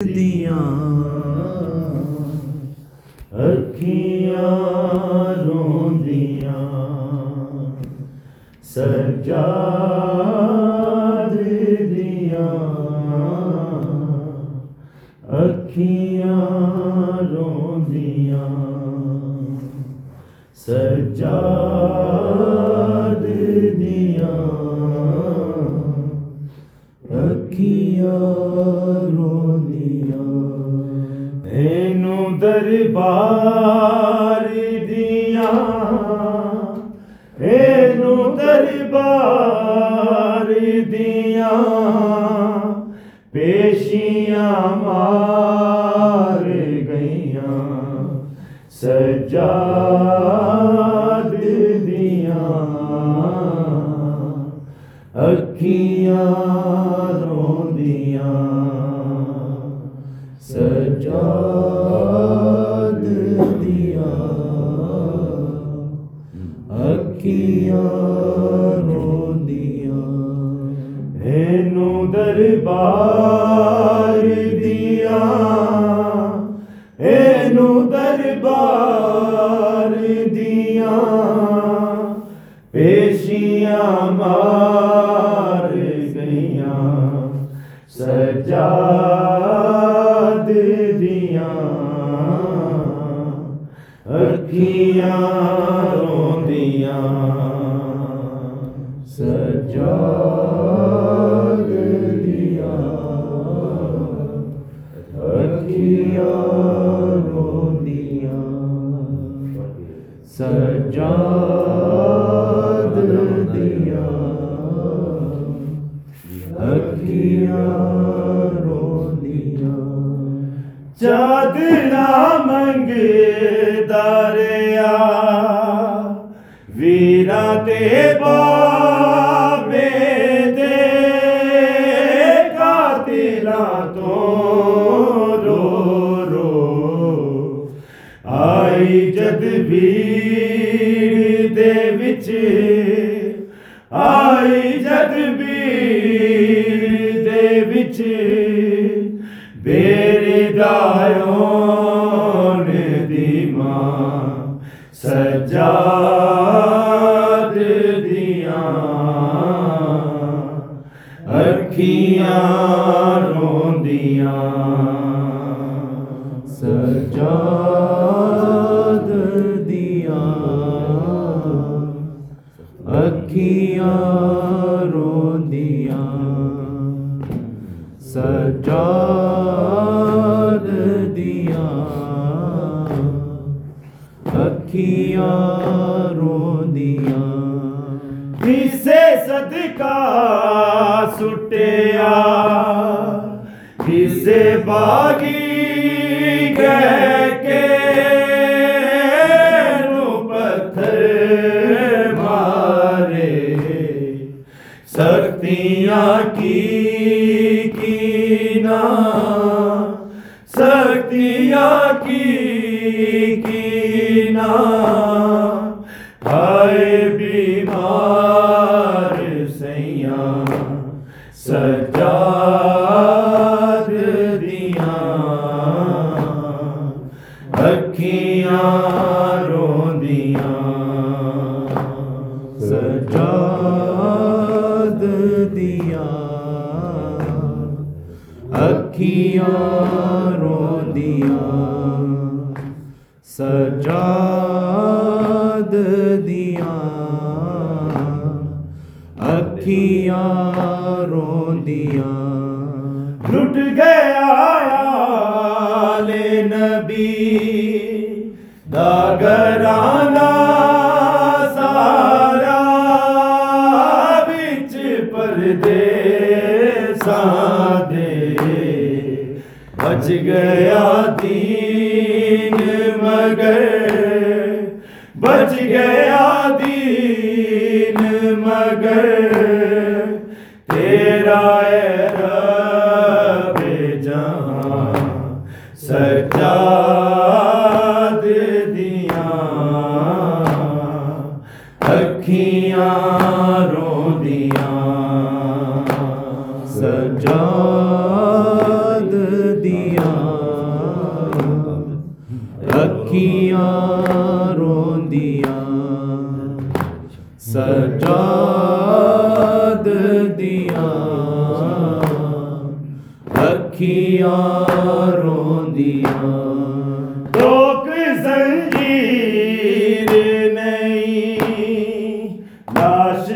دیاں اکھیاں روندیاں سجاد دیاں اکھیاں روندیاں سجاد دیاں اکھیاں روندیاں اینو دربار دیاں۔ اینو دربار دیاں۔ پیشیاں مار گئیاں۔ سجاد دیاں۔ اکھیاں روندیاں سجاد دیاں اکھیاں روندیاں اینو دربار سجاد دیاں اکھیاں روندیاں سجاد دیاں اکھیاں روندیاں چادرا منگ بیری دایون دی ماں سجاد دیاں۔ اکھیاں روندیاں۔ سجاد دیاں۔ اکھیاں روندیاں۔ سجاد اکھیاں روندیاں کسے صدقہ سٹیا کسے باغی کہہ کے نو پتھر مارے سختیاں کی کینا سختیاں کی کینا ہائے بیمار سیاں سجاد دیاں۔ اکھیاں رو روندیاں۔ سجاد دیاں۔ اکھیاں رو روندیاں۔ سجاد دیاں اکھیاں روندیاں لٹ گیا لے نبی۔ داگرانا سارا بچ پردے سادے بچ گیا دین مگر بچ گیا دین مگر ਅੱਖੀਆਂ ਰੋਂਦੀਆਂ ਸਜਾਦ ਦੀਆਂ ਅੱਖੀਆਂ ਰੋਂਦੀਆਂ ਲੋਕ ਜ਼ੰਜੀਰ ਨਹੀਂ ਲਾਸ਼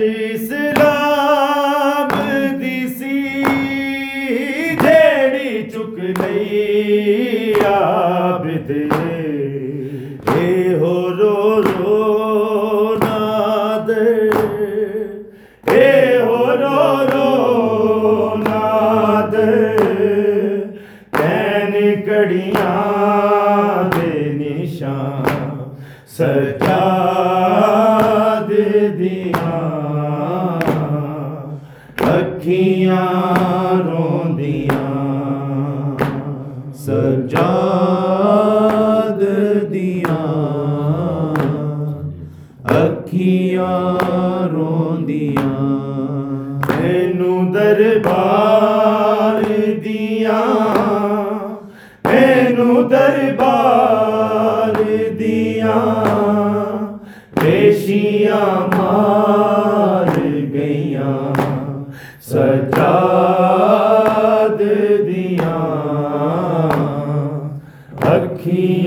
گڑیاں بے نشان، سجاد دیا اکھیاں رو دیا سجاد دیا اکھیاں رو دیا مینو دربار دیا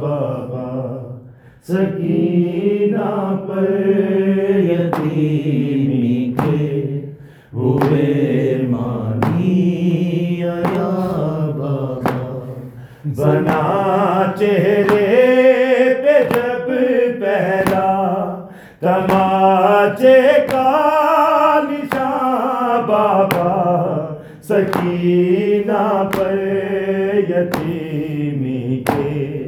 بابا، سکینہ پر یتیمی کے ہوئے مانی آیا بابا۔ بنا چہرے پہ جب پہلا تماچے کا نشان بابا، سکینہ پر یتیمی کے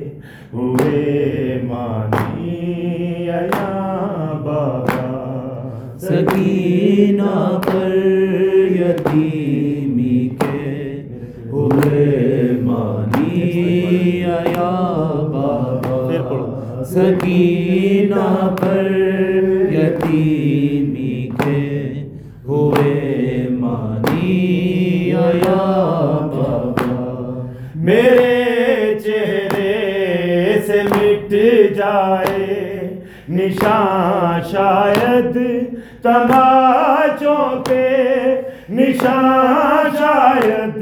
ہوئے مانی بابا سکینہ پر یتیمی کے ہوئے مانی آیا بابا سکینہ پر نشان شاید تماچوں پہ، نشان شاید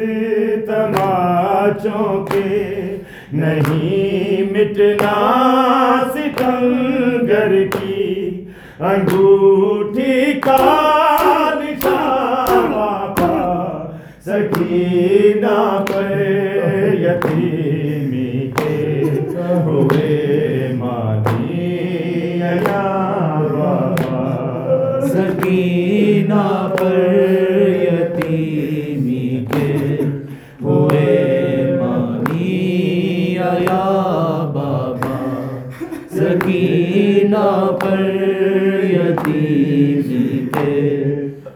تماچوں پہ نہیں مٹنا ستنگر کی انگوٹھی کا نشان پا سکینہ پر یتیمی کے ہوئے۔ سکینہ پر یتیمی کے ہوئے مانی آیا بابا۔ سکینہ پر یتیمی کے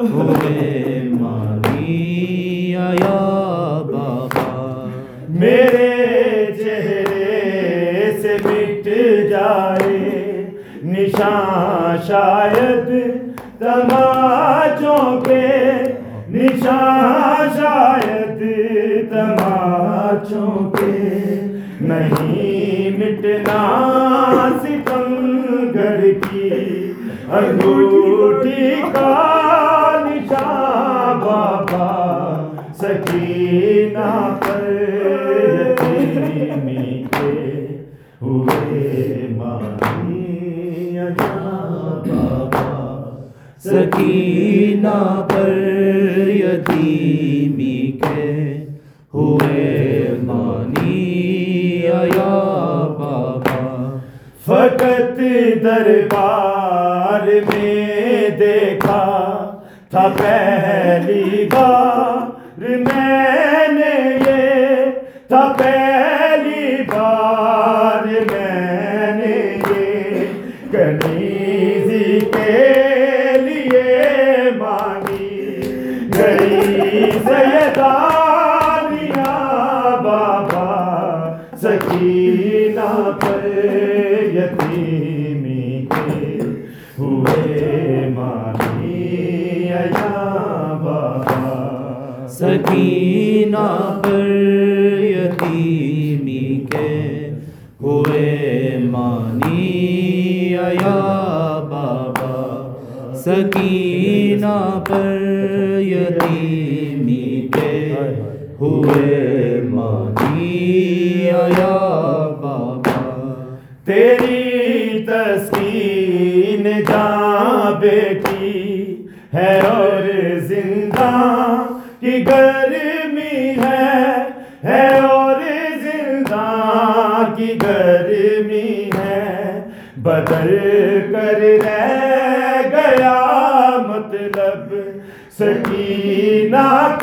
ہوئے تماشوں پہ نشان شاید تماشوں پہ نہیں مٹنا ستنگر کی انگوٹھی کا نشان بابا سکینہ پر سکینہ پر یتیمی کے ہوئے مانی آیا بابا۔ فقط دربار میں دیکھا تھا پہلی بار۔ میں نے یہ تھا پہلی بار۔ سکینہ پر یتیمی کے ہوئے مانی یا بابا۔ سکینہ پر یتیمی کے ہوئے مانی آیا بابا۔ سکینہ پر یتیمی کے ہوئے مانی آیا بابا۔ تیری تسکین جاں بیٹی ہے اور زندہ کی گرمی ہے ہے اور زندہ کی گرمی ہے۔ بدل کر رہ گیا مطلب سکینہ سکینہ